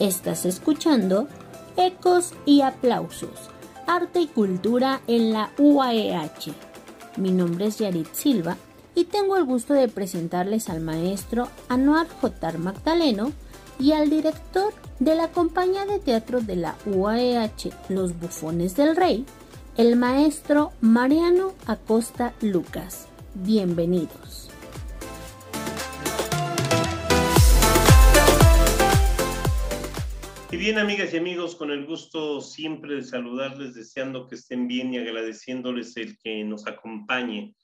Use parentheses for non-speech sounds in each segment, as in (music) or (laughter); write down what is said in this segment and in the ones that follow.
Estás escuchando Ecos y Aplausos, Arte y Cultura en la UAEH. Mi nombre es Yarit Silva y tengo el gusto de presentarles al maestro Anuar J. Magdaleno y al director de la compañía de teatro de la UAEH Los Bufones del Rey, el maestro Mariano Acosta Lucas. Bienvenidos. Y bien, amigas y amigos, con el gusto siempre de saludarles, deseando que estén bien y agradeciéndoles el que nos acompañe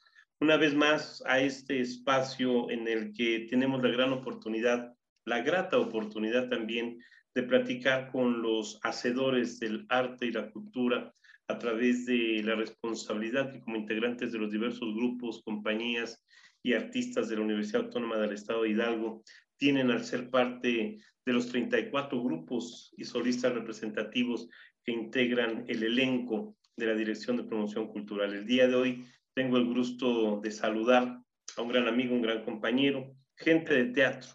una vez más a este espacio en el que tenemos la gran oportunidad, la grata oportunidad también de platicar con los hacedores del arte y la cultura a través de la responsabilidad que como integrantes de los diversos grupos, compañías y artistas de la Universidad Autónoma del Estado de Hidalgo tienen al ser parte de los 34 grupos y solistas representativos que integran el elenco de la Dirección de Promoción Cultural. El día de hoy tengo el gusto de saludar a un gran amigo, un gran compañero, gente de teatro,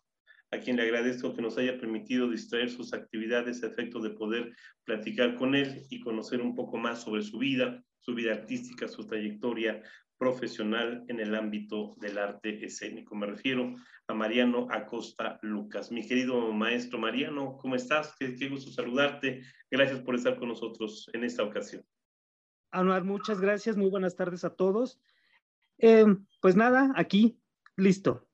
a quien le agradezco que nos haya permitido distraer sus actividades a efecto de poder platicar con él y conocer un poco más sobre su vida, su vida artística, su trayectoria profesional en el ámbito del arte escénico. Me refiero a Mariano Acosta Lucas. Mi querido maestro Mariano, ¿cómo estás? Qué, gusto saludarte. Gracias por estar con nosotros en esta ocasión. Anuar, muchas gracias. Muy buenas tardes a todos. Eh, pues nada, aquí, listo.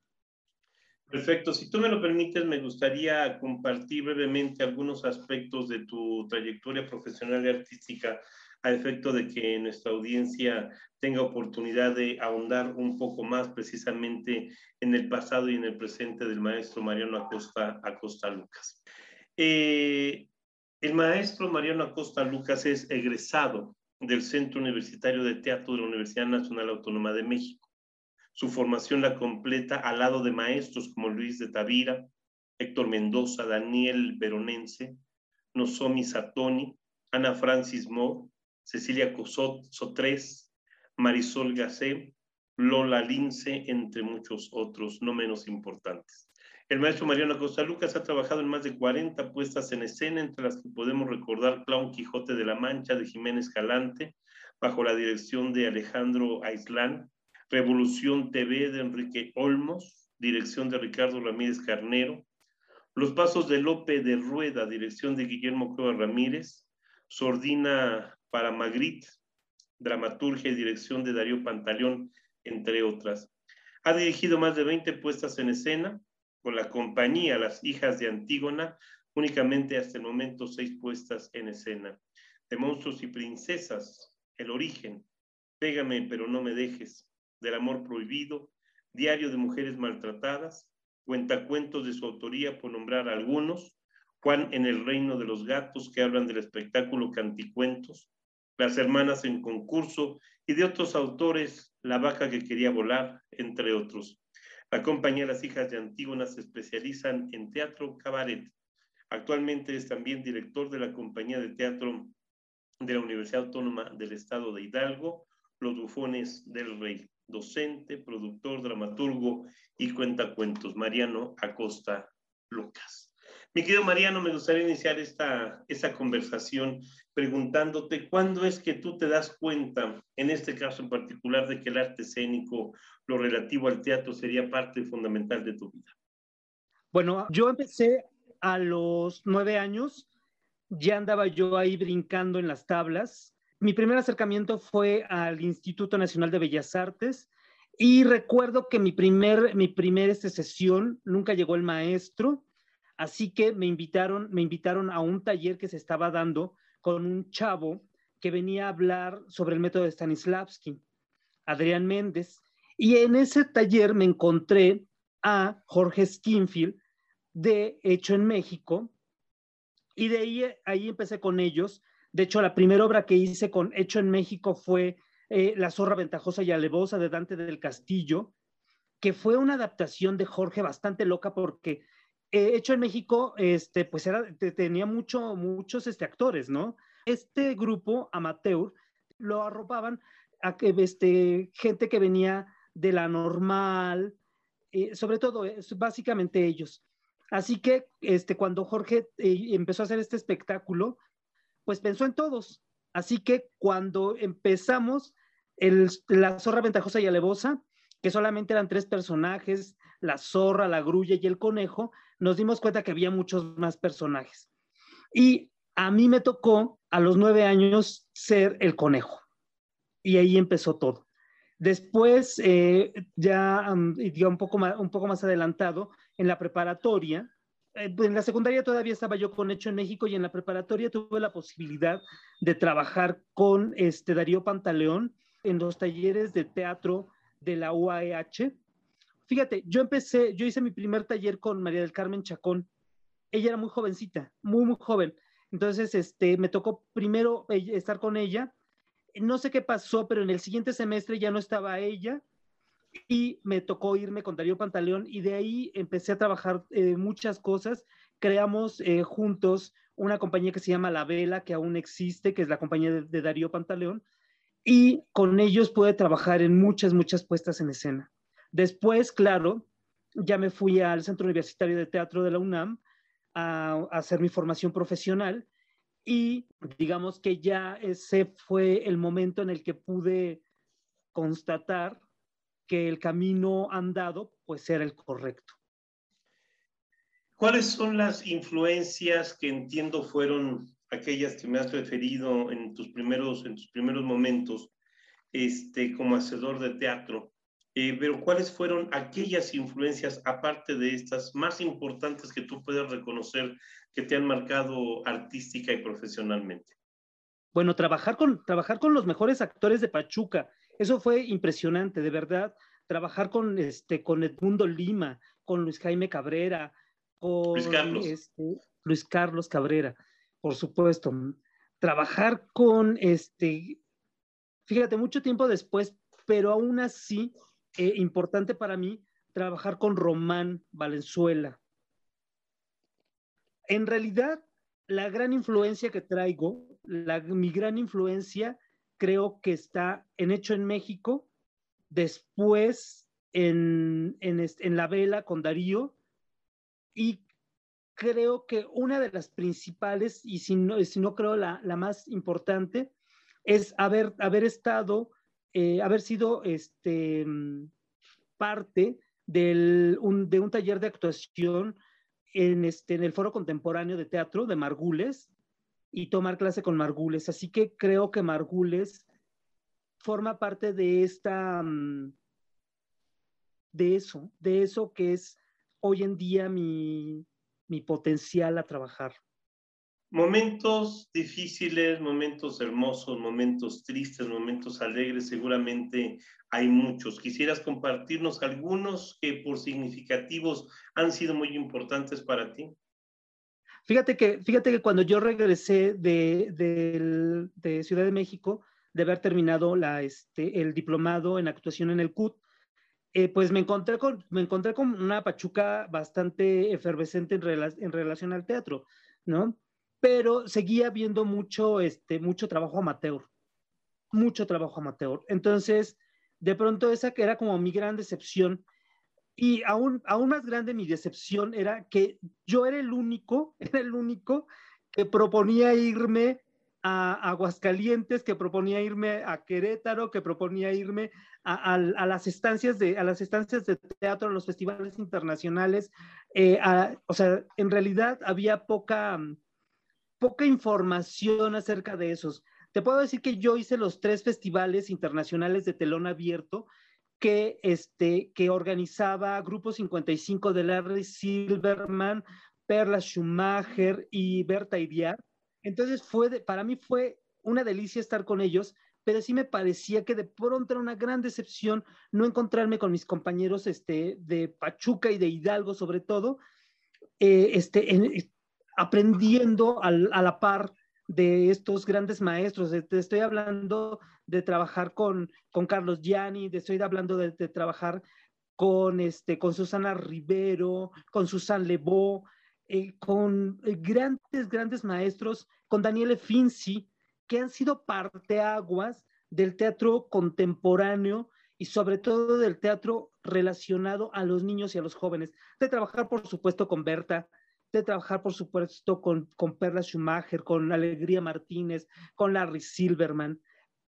Perfecto. Si tú me lo permites, me gustaría compartir brevemente algunos aspectos de tu trayectoria profesional y artística a efecto de que nuestra audiencia tenga oportunidad de ahondar un poco más precisamente en el pasado y en el presente del maestro Mariano Acosta, Acosta Lucas. Eh, el maestro Mariano Acosta Lucas es egresado del Centro Universitario de Teatro de la Universidad Nacional Autónoma de México. Su formación la completa al lado de maestros como Luis de Tavira, Héctor Mendoza, Daniel Veronense, Nozomi Satoni, Ana Francis Moore, Cecilia Cosot, Sotres, Marisol Gacé, Lola Lince, entre muchos otros no menos importantes. El maestro Mariano Costa Lucas ha trabajado en más de 40 puestas en escena, entre las que podemos recordar Clown Quijote de la Mancha de Jiménez Calante, bajo la dirección de Alejandro Aislán, Revolución TV de Enrique Olmos, dirección de Ricardo Ramírez Carnero, Los Pasos de Lope de Rueda, dirección de Guillermo Cueva Ramírez, Sordina para Magritte, dramaturgia y dirección de Darío Pantaleón, entre otras. Ha dirigido más de 20 puestas en escena con la compañía Las Hijas de Antígona, únicamente hasta el momento seis puestas en escena. De Monstruos y Princesas, El Origen, Pégame pero no me dejes, Del Amor Prohibido, Diario de Mujeres Maltratadas, Cuentacuentos de su autoría, por nombrar algunos, Juan en el Reino de los Gatos, que hablan del espectáculo Canticuentos, las hermanas en concurso y de otros autores, La vaca que quería volar, entre otros. La compañía Las Hijas de Antígona se especializan en teatro cabaret. Actualmente es también director de la compañía de teatro de la Universidad Autónoma del Estado de Hidalgo, Los Bufones del Rey, docente, productor, dramaturgo y cuentacuentos, Mariano Acosta Lucas. Mi querido Mariano, me gustaría iniciar esta, esta conversación preguntándote cuándo es que tú te das cuenta, en este caso en particular, de que el arte escénico, lo relativo al teatro, sería parte fundamental de tu vida. Bueno, yo empecé a los nueve años, ya andaba yo ahí brincando en las tablas. Mi primer acercamiento fue al Instituto Nacional de Bellas Artes y recuerdo que mi primer, mi primer este, sesión nunca llegó el maestro Así que me invitaron, me invitaron a un taller que se estaba dando con un chavo que venía a hablar sobre el método de Stanislavski, Adrián Méndez. Y en ese taller me encontré a Jorge Skinfield de Hecho en México. Y de ahí, ahí empecé con ellos. De hecho, la primera obra que hice con Hecho en México fue eh, La zorra ventajosa y alevosa de Dante del Castillo, que fue una adaptación de Jorge bastante loca porque eh, hecho en México, este, pues era, tenía mucho, muchos este, actores, ¿no? Este grupo amateur lo arropaban a este, gente que venía de la normal, eh, sobre todo, básicamente ellos. Así que este, cuando Jorge eh, empezó a hacer este espectáculo, pues pensó en todos. Así que cuando empezamos el, la zorra ventajosa y alevosa, que solamente eran tres personajes, la zorra, la grulla y el conejo, nos dimos cuenta que había muchos más personajes. Y a mí me tocó a los nueve años ser el conejo. Y ahí empezó todo. Después, eh, ya un, poco más, un poco más adelantado, en la preparatoria, en la secundaria todavía estaba yo con Hecho en México y en la preparatoria tuve la posibilidad de trabajar con este Darío Pantaleón en los talleres de teatro de la UAEH. Fíjate, yo empecé, yo hice mi primer taller con María del Carmen Chacón. Ella era muy jovencita, muy, muy joven. Entonces, este, me tocó primero estar con ella. No sé qué pasó, pero en el siguiente semestre ya no estaba ella y me tocó irme con Darío Pantaleón y de ahí empecé a trabajar eh, muchas cosas. Creamos eh, juntos una compañía que se llama La Vela, que aún existe, que es la compañía de Darío Pantaleón, y con ellos pude trabajar en muchas, muchas puestas en escena. Después, claro, ya me fui al Centro Universitario de Teatro de la UNAM a, hacer mi formación profesional y digamos que ya ese fue el momento en el que pude constatar que el camino andado pues era el correcto. ¿Cuáles son las influencias que entiendo fueron aquellas que me has referido en tus primeros, en tus primeros momentos este, como hacedor de teatro. Eh, pero ¿cuáles fueron aquellas influencias, aparte de estas, más importantes que tú puedes reconocer que te han marcado artística y profesionalmente? Bueno, trabajar con, trabajar con los mejores actores de Pachuca, eso fue impresionante, de verdad. Trabajar con, este, con Edmundo Lima, con Luis Jaime Cabrera, con Luis Carlos. Este, Luis Carlos Cabrera por supuesto. Trabajar con, este, fíjate, mucho tiempo después, pero aún así, eh, importante para mí, trabajar con Román Valenzuela. En realidad, la gran influencia que traigo, mi gran influencia, creo que está en Hecho en México, después en, en, en La Vela con Darío, y creo que una de las principales, y si no, si no creo la, la más importante, es haber, haber estado, eh, haber sido este, parte del, de un taller de actuación en, este, en el Foro Contemporáneo de Teatro de Margules y tomar clase con Margules. Así que creo que Margules forma parte de esta, de eso, de eso que es hoy en día mi, mi potencial a trabajar. Momentos difíciles, momentos hermosos, momentos tristes, momentos alegres, seguramente hay muchos. ¿Quisieras compartirnos algunos que por significativos han sido muy importantes para ti? Fíjate que, fíjate que cuando yo regresé de, Ciudad de México, de haber terminado este, el diplomado en actuación en el CUT, eh, pues me encontré, con, me encontré con una Pachuca bastante efervescente en, en relación al teatro, ¿no? Pero seguía viendo mucho, este, mucho trabajo amateur, mucho trabajo amateur. Entonces, de pronto esa que era como mi gran decepción. Y aún, aún más grande mi decepción era que yo era el único, (laughs) era el único que proponía irme a Aguascalientes, que proponía irme a Querétaro, que proponía irme a, las, estancias de, a las estancias de teatro, a los festivales internacionales. Eh, o sea, en realidad había poca, poca información acerca de esos. Te puedo decir que yo hice los tres festivales internacionales de telón abierto que, este, que organizaba Grupo 55 de Larry Silverman, Perla Schumacher y Berta Idiar entonces fue, para mí fue una delicia estar con ellos, pero sí me parecía que de pronto era una gran decepción no encontrarme con mis compañeros este, de Pachuca y de Hidalgo sobre todo, eh, este, aprendiendo a la par de estos grandes maestros. Te estoy hablando de trabajar con, con Carlos Gianni, te estoy hablando de, trabajar con, este, con Susana Rivero, con Susan Lebeau, eh, con eh, grandes, grandes maestros, con Daniele Finzi, que han sido parteaguas del teatro contemporáneo y sobre todo del teatro relacionado a los niños y a los jóvenes, de trabajar, por supuesto, con Berta, de trabajar, por supuesto, con, con Perla Schumacher, con Alegría Martínez, con Larry Silverman,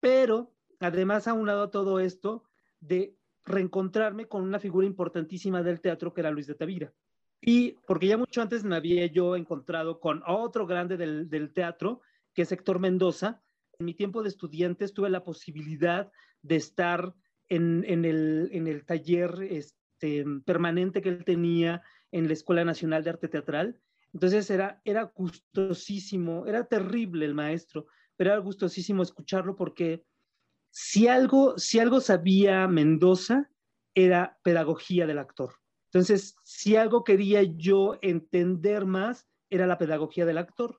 pero además, a todo esto, de reencontrarme con una figura importantísima del teatro que era Luis de Tavira. Y porque ya mucho antes me había yo encontrado con otro grande del, del teatro, que es Héctor Mendoza. En mi tiempo de estudiante tuve la posibilidad de estar en, en, el, en el, taller este, permanente que él tenía en la Escuela Nacional de Arte Teatral. Entonces era, era gustosísimo, era terrible el maestro, pero era gustosísimo escucharlo porque si algo, si algo sabía Mendoza, era pedagogía del actor. Entonces, si algo quería yo entender más, era la pedagogía del actor,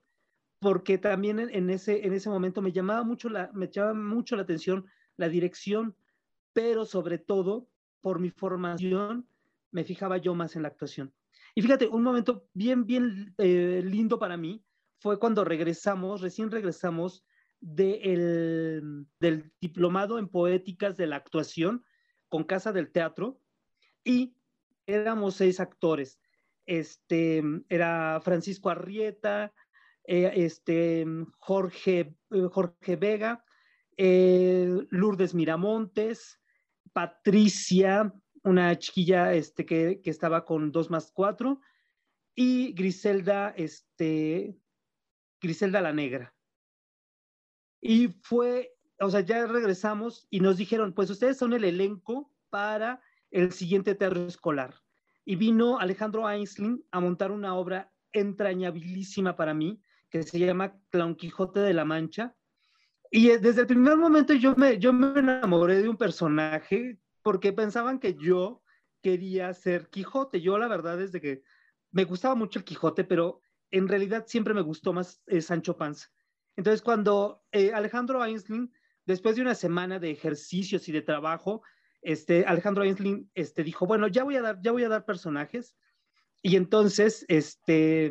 porque también en, ese, en ese momento me llamaba, mucho la, me llamaba mucho la atención la dirección, pero sobre todo por mi formación me fijaba yo más en la actuación. Y fíjate, un momento bien, bien eh, lindo para mí fue cuando regresamos, recién regresamos del diplomado en poéticas de la actuación con Casa del Teatro y éramos seis actores. Este, era Francisco Arrieta, eh, este, Jorge, eh, Jorge Vega, Lourdes Miramontes, Patricia, una chiquilla este, que, que, estaba con dos más cuatro, y Griselda, este, Griselda la Negra. Y fue, o sea, ya regresamos y nos dijeron, pues ustedes son el elenco para el siguiente teatro escolar. Y vino Alejandro Einstein a montar una obra entrañabilísima para mí, que se llama Clown Quijote de la Mancha. Y desde el primer momento yo me, yo me enamoré de un personaje porque pensaban que yo quería ser Quijote. Yo la verdad es de que me gustaba mucho el Quijote, pero en realidad siempre me gustó más eh, Sancho Panza. Entonces, cuando eh, Alejandro Einstein, después de una semana de ejercicios y de trabajo, este, Alejandro Einstein este, dijo, bueno, ya voy a dar, ya voy a dar personajes. Y entonces, este,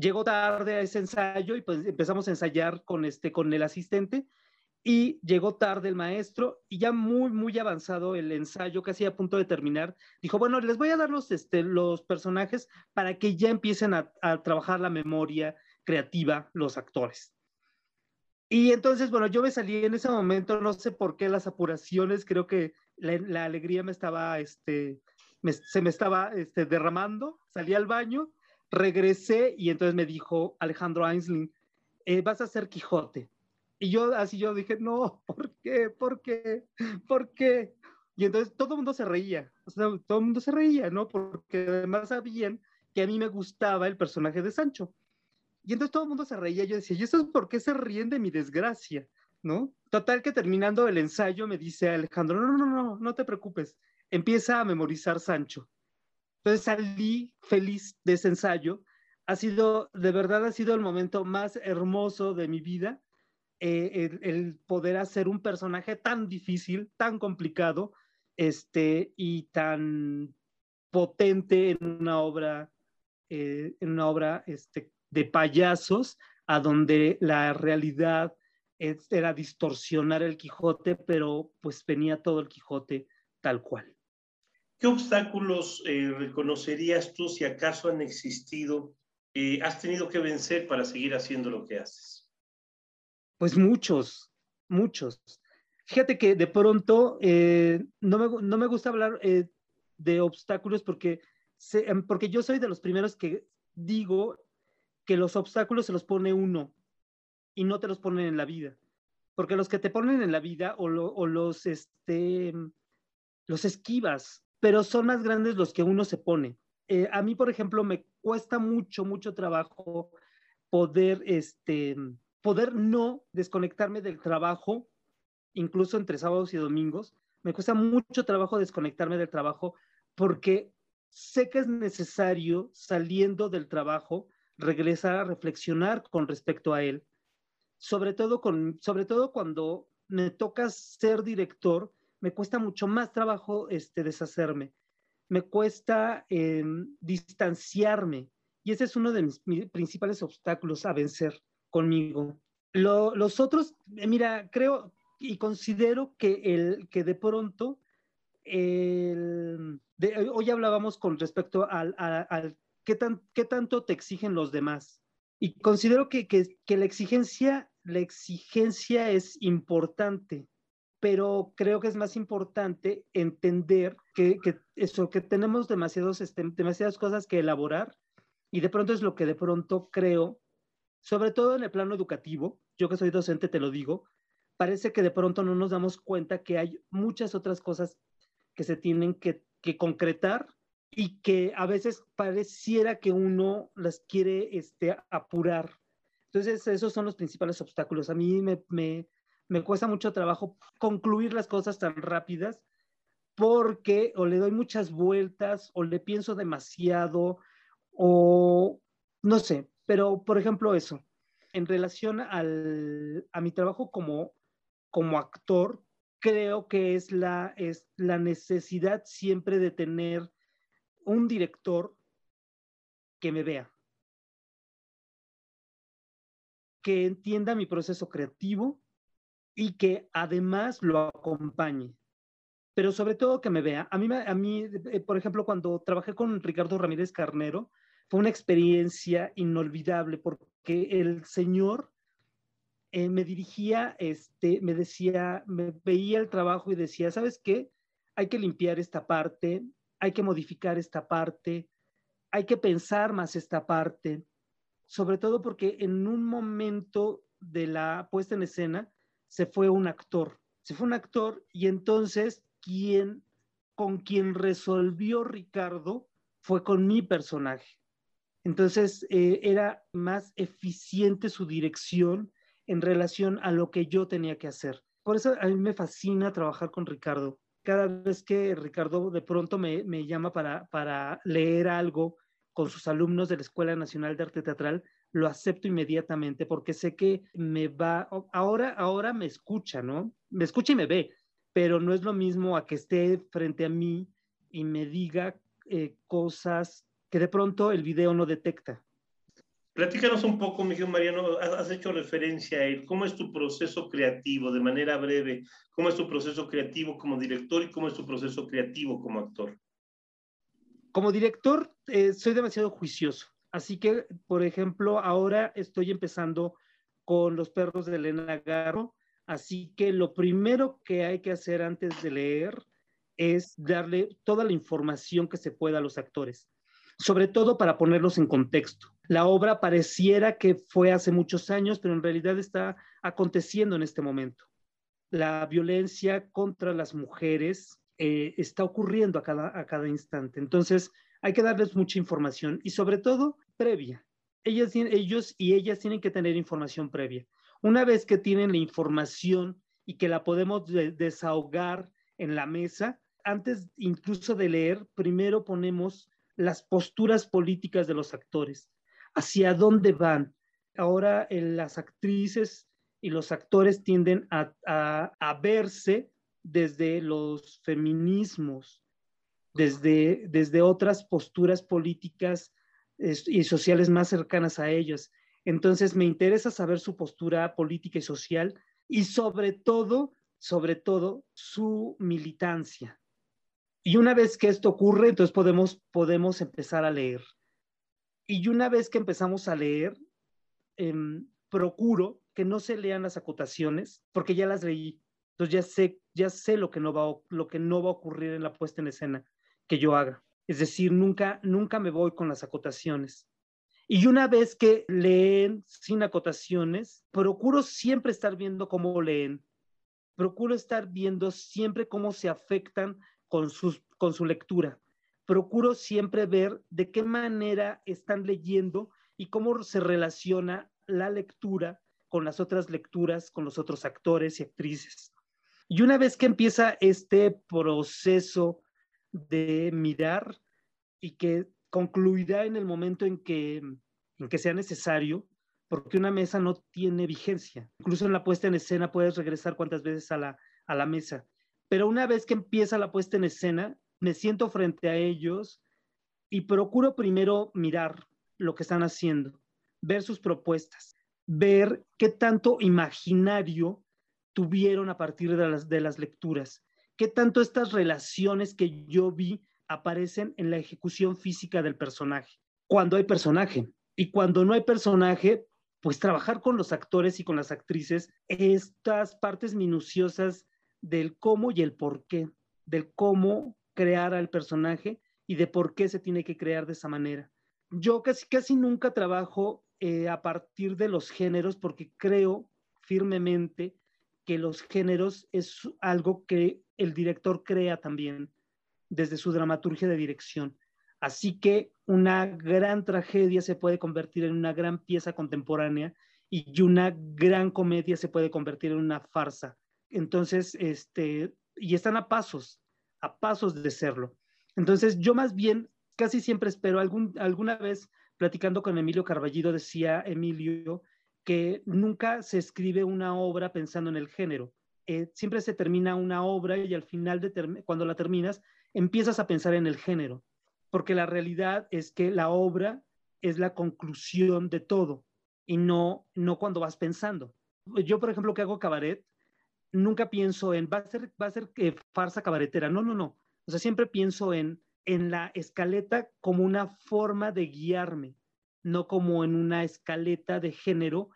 llegó tarde a ese ensayo y pues empezamos a ensayar con, este, con el asistente y llegó tarde el maestro y ya muy, muy avanzado el ensayo, casi a punto de terminar, dijo, bueno, les voy a dar los, este, los personajes para que ya empiecen a, trabajar la memoria creativa los actores. Y entonces, bueno, yo me salí en ese momento, no sé por qué las apuraciones, creo que la, alegría me estaba, este, se me estaba este, derramando, salí al baño, regresé y entonces me dijo Alejandro Einstein, eh, vas a ser Quijote. Y yo así yo dije, no, ¿por qué? ¿Por qué? ¿Por qué? Y entonces todo el mundo se reía, todo el mundo se reía, ¿no? Porque además sabían que a mí me gustaba el personaje de Sancho. Y entonces todo el mundo se reía. Yo decía, ¿y eso es por qué se ríen de mi desgracia? ¿No? Total que terminando el ensayo me dice Alejandro, no, no, no, no, no te preocupes. Empieza a memorizar Sancho. Entonces salí feliz de ese ensayo. Ha sido, de verdad, ha sido el momento más hermoso de mi vida. Eh, el, poder hacer un personaje tan difícil, tan complicado, este, y tan potente en una obra, eh, en una obra este, de payasos a donde la realidad era distorsionar el Quijote, pero pues venía todo el Quijote tal cual. ¿Qué obstáculos eh, reconocerías tú si acaso han existido? Eh, ¿Has tenido que vencer para seguir haciendo lo que haces? Pues muchos, muchos. Fíjate que de pronto eh, no, me, no, me, gusta hablar de obstáculos porque, em, porque yo soy de los primeros que digo que los obstáculos se los pone uno y no te los ponen en la vida. Porque los que te ponen en la vida o, los, este, los esquivas, pero son más grandes los que uno se pone. Eh, a mí, por ejemplo, me cuesta mucho, mucho trabajo poder, este, poder no desconectarme del trabajo, incluso entre sábados y domingos. Me cuesta mucho trabajo desconectarme del trabajo porque sé que es necesario, saliendo del trabajo, regresar a reflexionar con respecto a él, sobre todo, con, sobre todo cuando me toca ser director, me cuesta mucho más trabajo este, deshacerme, me cuesta eh, distanciarme y ese es uno de mis, principales obstáculos a vencer conmigo. Lo, los otros, eh, mira, creo y considero que, el, que de pronto hoy hablábamos con respecto al, qué, tan, qué tanto te exigen los demás. Y considero que, que, la, exigencia, la exigencia es importante, pero creo que es más importante entender que, que eso, que tenemos demasiados, demasiadas cosas que elaborar y de pronto es lo que de pronto creo, sobre todo en el plano educativo, yo que soy docente te lo digo, parece que de pronto no nos damos cuenta que hay muchas otras cosas que se tienen que, concretar y que a veces pareciera que uno las quiere este, apurar. Entonces, esos son los principales obstáculos. A mí me, me cuesta mucho trabajo concluir las cosas tan rápidas porque o le doy muchas vueltas o le pienso demasiado o no sé, pero por ejemplo eso, en relación al, a mi trabajo como, como actor, creo que es la, es la necesidad siempre de tener un director que me vea, que entienda mi proceso creativo y que además lo acompañe. Pero sobre todo que me vea. A mí, a mí, eh, por ejemplo, cuando trabajé con Ricardo Ramírez Carnero, fue una experiencia inolvidable porque el señor eh, me dirigía, este, me decía, me veía el trabajo y decía, ¿sabes qué? Hay que limpiar esta parte, hay que modificar esta parte, hay que pensar más esta parte, sobre todo porque en un momento de la puesta en escena se fue un actor, se fue un actor y entonces quien, con quien resolvió Ricardo fue con mi personaje. Entonces eh, era más eficiente su dirección en relación a lo que yo tenía que hacer. Por eso a mí me fascina trabajar con Ricardo. Cada vez que Ricardo de pronto me, llama para, para leer algo con sus alumnos de la Escuela Nacional de Arte Teatral, lo acepto inmediatamente porque sé que me va, ahora, ahora me escucha, ¿no? Me escucha y me ve, pero no es lo mismo a que esté frente a mí y me diga eh, cosas que de pronto el video no detecta. Platícanos un poco, Miguel Mariano, has hecho referencia a él. ¿Cómo es tu proceso creativo, de manera breve? ¿Cómo es tu proceso creativo como director y cómo es tu proceso creativo como actor? Como director, eh, soy demasiado juicioso. Así que, por ejemplo, ahora estoy empezando con Los perros de Elena Garro. Así que lo primero que hay que hacer antes de leer es darle toda la información que se pueda a los actores sobre todo para ponerlos en contexto. La obra pareciera que fue hace muchos años, pero en realidad está aconteciendo en este momento. La violencia contra las mujeres eh, está ocurriendo a cada, a cada instante. Entonces, hay que darles mucha información y sobre todo previa. Ellas, ellos y ellas tienen que tener información previa. Una vez que tienen la información y que la podemos desahogar en la mesa, antes incluso de leer, primero ponemos las posturas políticas de los actores, hacia dónde van. Ahora las actrices y los actores tienden a, verse desde los feminismos, desde, desde otras posturas políticas y sociales más cercanas a ellos. Entonces me interesa saber su postura política y social y sobre todo, sobre todo, su militancia. Y una vez que esto ocurre, entonces podemos, podemos empezar a leer. Y una vez que empezamos a leer, em, procuro que no se lean las acotaciones, porque ya las leí. Entonces ya sé, ya sé lo que no va, lo que no va a ocurrir en la puesta en escena que yo haga. Es decir, nunca, nunca me voy con las acotaciones. Y una vez que leen sin acotaciones, procuro siempre estar viendo cómo leen. Procuro estar viendo siempre cómo se afectan con, sus, con su lectura. Procuro siempre ver de qué manera están leyendo y cómo se relaciona la lectura con las otras lecturas, con los otros actores y actrices. Y una vez que empieza este proceso de mirar y que concluirá en el momento en que, en que sea necesario, porque una mesa no tiene vigencia. Incluso en la puesta en escena puedes regresar cuantas veces a la, a la mesa. Pero una vez que empieza la puesta en escena, me siento frente a ellos y procuro primero mirar lo que están haciendo, ver sus propuestas, ver qué tanto imaginario tuvieron a partir de las, de las lecturas, qué tanto estas relaciones que yo vi aparecen en la ejecución física del personaje, cuando hay personaje. Y cuando no hay personaje, pues trabajar con los actores y con las actrices estas partes minuciosas del cómo y el por qué, del cómo crear al personaje y de por qué se tiene que crear de esa manera. Yo casi, casi nunca trabajo eh, a partir de los géneros porque creo firmemente que los géneros es algo que el director crea también desde su dramaturgia de dirección. Así que una gran tragedia se puede convertir en una gran pieza contemporánea y una gran comedia se puede convertir en una farsa. Entonces, este, y están a pasos, a pasos de serlo. Entonces, yo más bien casi siempre espero, algún, alguna vez platicando con Emilio Carballido, decía Emilio que nunca se escribe una obra pensando en el género. Eh, siempre se termina una obra y al final, de cuando la terminas, empiezas a pensar en el género porque la realidad es que la obra es la conclusión de todo y no, no cuando vas pensando. Yo, por ejemplo, que hago cabaret, nunca pienso en, va a ser, va a ser eh, farsa cabaretera. No, no, no. O sea, siempre pienso en, en la escaleta como una forma de guiarme, no como en una escaleta de género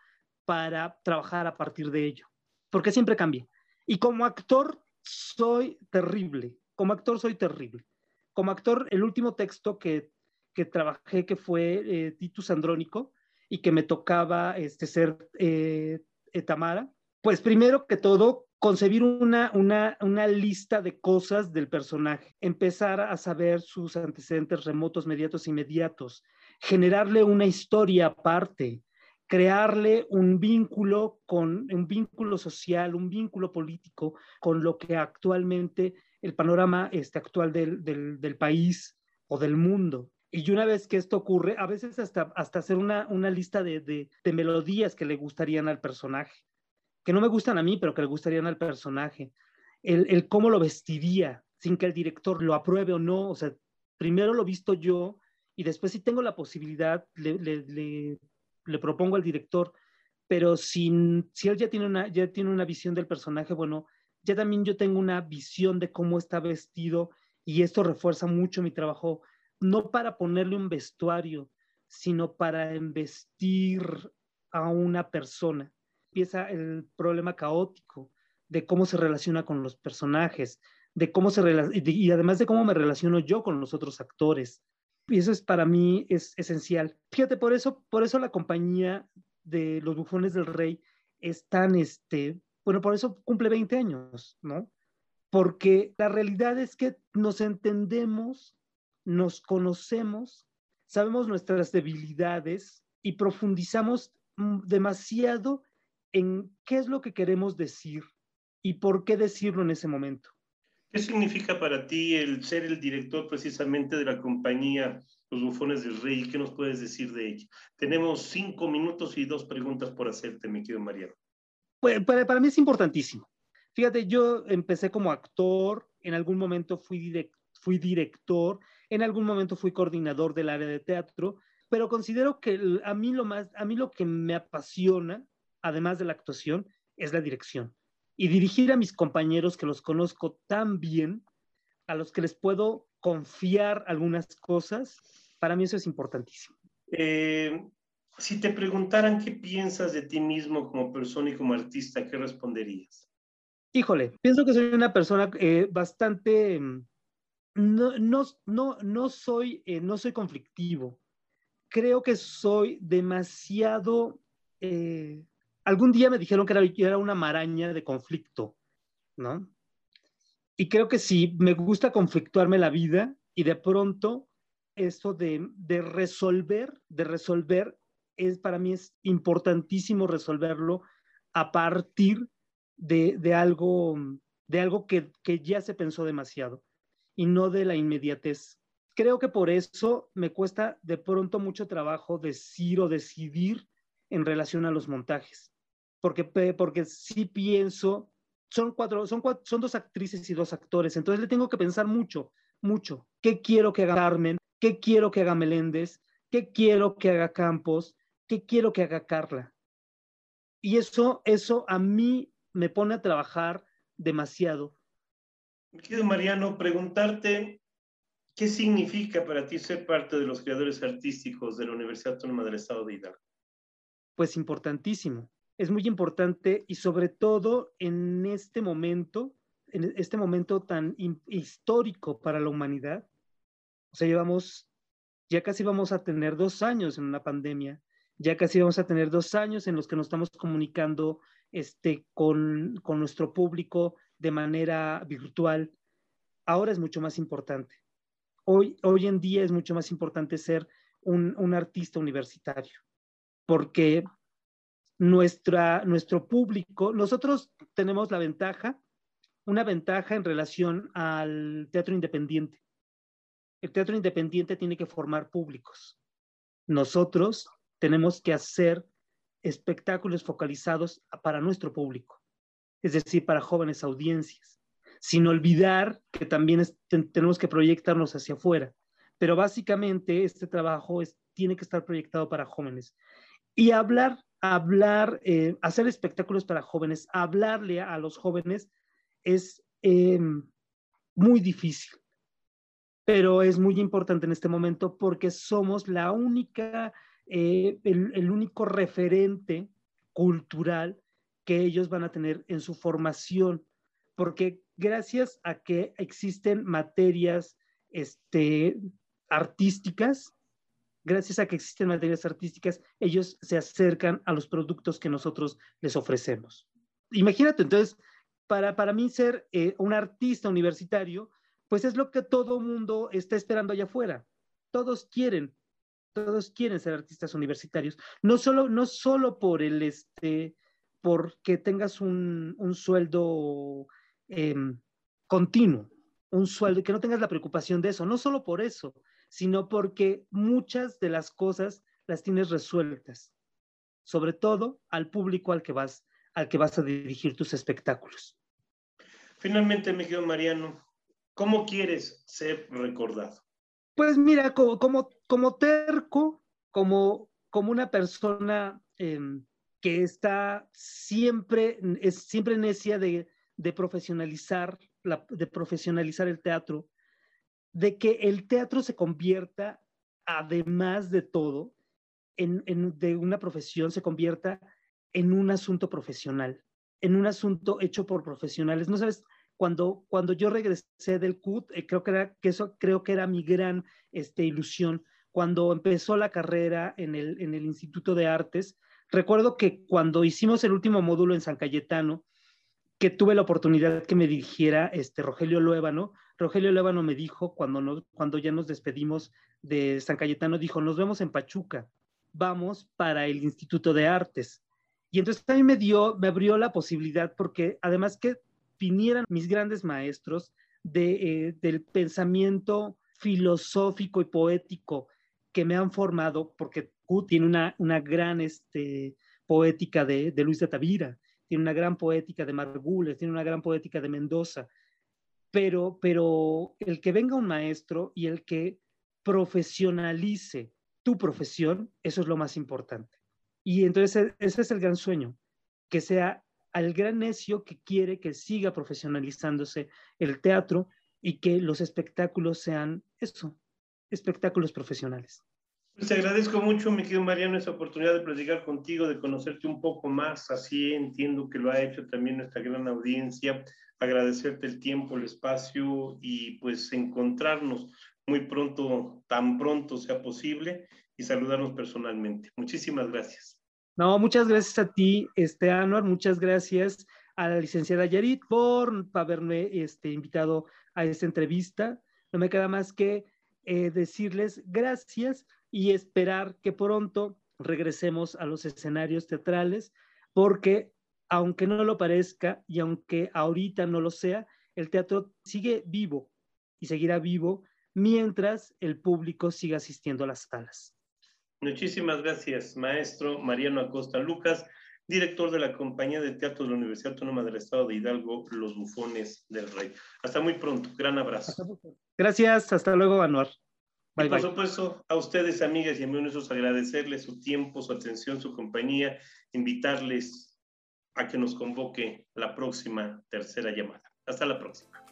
para trabajar a partir de ello, porque siempre cambia. Y como actor soy terrible, como actor soy terrible. Como actor, el último texto que, que trabajé, que fue eh, Titus Andrónico, y que me tocaba este, ser eh, Tamara, pues primero que todo, concebir una, una, una, lista de cosas del personaje, empezar a saber sus antecedentes remotos, mediatos, inmediatos, generarle una historia aparte, crearle un vínculo con un vínculo social, un vínculo político con lo que actualmente el panorama este, actual del, del, país o del mundo. Y una vez que esto ocurre, a veces hasta, hasta hacer una, una lista de, de, melodías que le gustarían al personaje, que no me gustan a mí, pero que le gustarían al personaje. El, el cómo lo vestiría sin que el director lo apruebe o no. O sea, primero lo visto yo y después si tengo la posibilidad, le, propongo al director, pero sin, si él ya tiene, una, ya tiene una visión del personaje, bueno, ya también yo tengo una visión de cómo está vestido y esto refuerza mucho mi trabajo, no para ponerle un vestuario, sino para investir a una persona. Empieza el problema caótico de cómo se relaciona con los personajes, de cómo se y además de cómo me relaciono yo con los otros actores. Y eso es para mí es esencial. Fíjate, por eso, por eso la compañía de los bufones del rey es tan este, bueno, por eso cumple 20 años, ¿no? Porque la realidad es que nos entendemos, nos conocemos, sabemos nuestras debilidades y profundizamos mm, demasiado en qué es lo que queremos decir y por qué decirlo en ese momento. ¿Qué significa para ti el ser el director precisamente de la compañía Los Bufones del Rey? ¿Qué nos puedes decir de ello? Tenemos cinco minutos y dos preguntas por hacerte, mi querido Mariano. Pues, para, mí es importantísimo. Fíjate, yo empecé como actor, en algún momento fui, fui director, en algún momento fui coordinador del área de teatro, pero considero que a mí lo más, a mí lo que me apasiona, además de la actuación, es la dirección. Y dirigir a mis compañeros que los conozco tan bien, a los que les puedo confiar algunas cosas, para mí eso es importantísimo. Eh, si te preguntaran qué piensas de ti mismo como persona y como artista, ¿qué responderías? Híjole, pienso que soy una persona eh, bastante... No, no, no, no, soy, eh, no soy conflictivo. Creo que soy demasiado... Eh, algún día me dijeron que era, era una maraña de conflicto, ¿no? Y creo que sí, me gusta conflictuarme la vida y de pronto eso de, de resolver, de resolver es para mí es importantísimo resolverlo a partir de, algo, de algo que, ya se pensó demasiado y no de la inmediatez. Creo que por eso me cuesta de pronto mucho trabajo decir o decidir en relación a los montajes, porque, porque sí pienso, son, cuatro, son, son dos actrices y dos actores, entonces le tengo que pensar mucho, mucho. ¿Qué quiero que haga Carmen? ¿Qué quiero que haga Meléndez? ¿Qué quiero que haga Campos? ¿qué quiero que haga Carla? Y eso, eso a mí me pone a trabajar demasiado. Mi querido Mariano, preguntarte qué significa para ti ser parte de los creadores artísticos de la Universidad Autónoma del Estado de Hidalgo. Pues importantísimo. Es muy importante y sobre todo en este momento, en este momento tan histórico para la humanidad. O sea, llevamos, ya casi vamos a tener dos años en una pandemia ya casi vamos a tener dos años en los que nos estamos comunicando este, con, con nuestro público de manera virtual. Ahora es mucho más importante. Hoy, hoy en día es mucho más importante ser un, un artista universitario, porque nuestra, nuestro público, nosotros tenemos la ventaja, una ventaja en relación al teatro independiente. El teatro independiente tiene que formar públicos. Nosotros tenemos que hacer espectáculos focalizados para nuestro público, es decir, para jóvenes audiencias, sin olvidar que también tenemos que proyectarnos hacia afuera. Pero básicamente este trabajo tiene que estar proyectado para jóvenes. Y hablar, hablar, eh, hacer espectáculos para jóvenes, hablarle a, los jóvenes es em, muy difícil, pero es muy importante en este momento porque somos la única eh, el, único referente cultural que ellos van a tener en su formación, porque gracias a que existen materias este, artísticas, gracias a que existen materias artísticas, ellos se acercan a los productos que nosotros les ofrecemos. Imagínate, entonces, para, para mí ser eh, un artista universitario, pues es lo que todo mundo está esperando allá afuera. Todos quieren todos quieren ser artistas universitarios, no solo, no solo por el, este, porque tengas un, un sueldo em, continuo, un sueldo, que no tengas la preocupación de eso, no solo por eso, sino porque muchas de las cosas las tienes resueltas, sobre todo al público al que vas, al que vas a dirigir tus espectáculos. Finalmente, Miguel Mariano, ¿cómo quieres ser recordado? Pues mira, como, como, terco, como, como una persona em, que está siempre, es siempre necia de, profesionalizar, de profesionalizar el teatro, de que el teatro se convierta, además de todo, en, de una profesión, se convierta en un asunto profesional, en un asunto hecho por profesionales. No sabes cuando, cuando yo regresé del CUT, eh, creo que, era, que eso creo que era mi gran este, ilusión. Cuando empezó la carrera en el, en el Instituto de Artes, recuerdo que cuando hicimos el último módulo en San Cayetano, que tuve la oportunidad que me dirigiera este Rogelio Luébano. Rogelio Luébano me dijo cuando, cuando ya nos despedimos de San Cayetano, dijo, nos vemos en Pachuca, vamos para el Instituto de Artes. Y entonces mí me dio, me abrió la posibilidad porque además que vinieran mis grandes maestros eh, del pensamiento filosófico y poético que me han formado, porque tiene una, una gran este, poética de, de, Luis de Tavira, tiene una gran poética de Margules, tiene una gran poética de Mendoza, pero, pero el que venga un maestro y el que profesionalice tu profesión, eso es lo más importante. Y entonces ese es el gran sueño, que sea al gran necio que quiere que siga profesionalizándose el teatro y que los espectáculos sean eso, espectáculos profesionales. Pues te agradezco mucho, mi querido Mariano, esa oportunidad de platicar contigo, de conocerte un poco más. Así entiendo que lo ha hecho también nuestra gran audiencia. Agradecerte el tiempo, el espacio y pues encontrarnos muy pronto, tan pronto sea posible y saludarnos personalmente. Muchísimas gracias. No, muchas gracias a ti, este Anuar, muchas gracias a la licenciada Yarit por haberme este, invitado a esta entrevista. No me queda más que eh, decirles gracias y esperar que pronto regresemos a los escenarios teatrales, porque aunque no lo parezca y aunque ahorita no lo sea, el teatro sigue vivo y seguirá vivo mientras el público siga asistiendo a las salas. Muchísimas gracias, maestro Mariano Acosta Lucas, director de la Compañía de Teatro de la Universidad Autónoma del Estado de Hidalgo, Los Bufones del Rey. Hasta muy pronto, gran abrazo. Gracias, hasta luego, Anuar. y por supuesto, a ustedes, amigas y amigos, agradecerles su tiempo, su atención, su compañía, invitarles a que nos convoque la próxima tercera llamada. Hasta la próxima.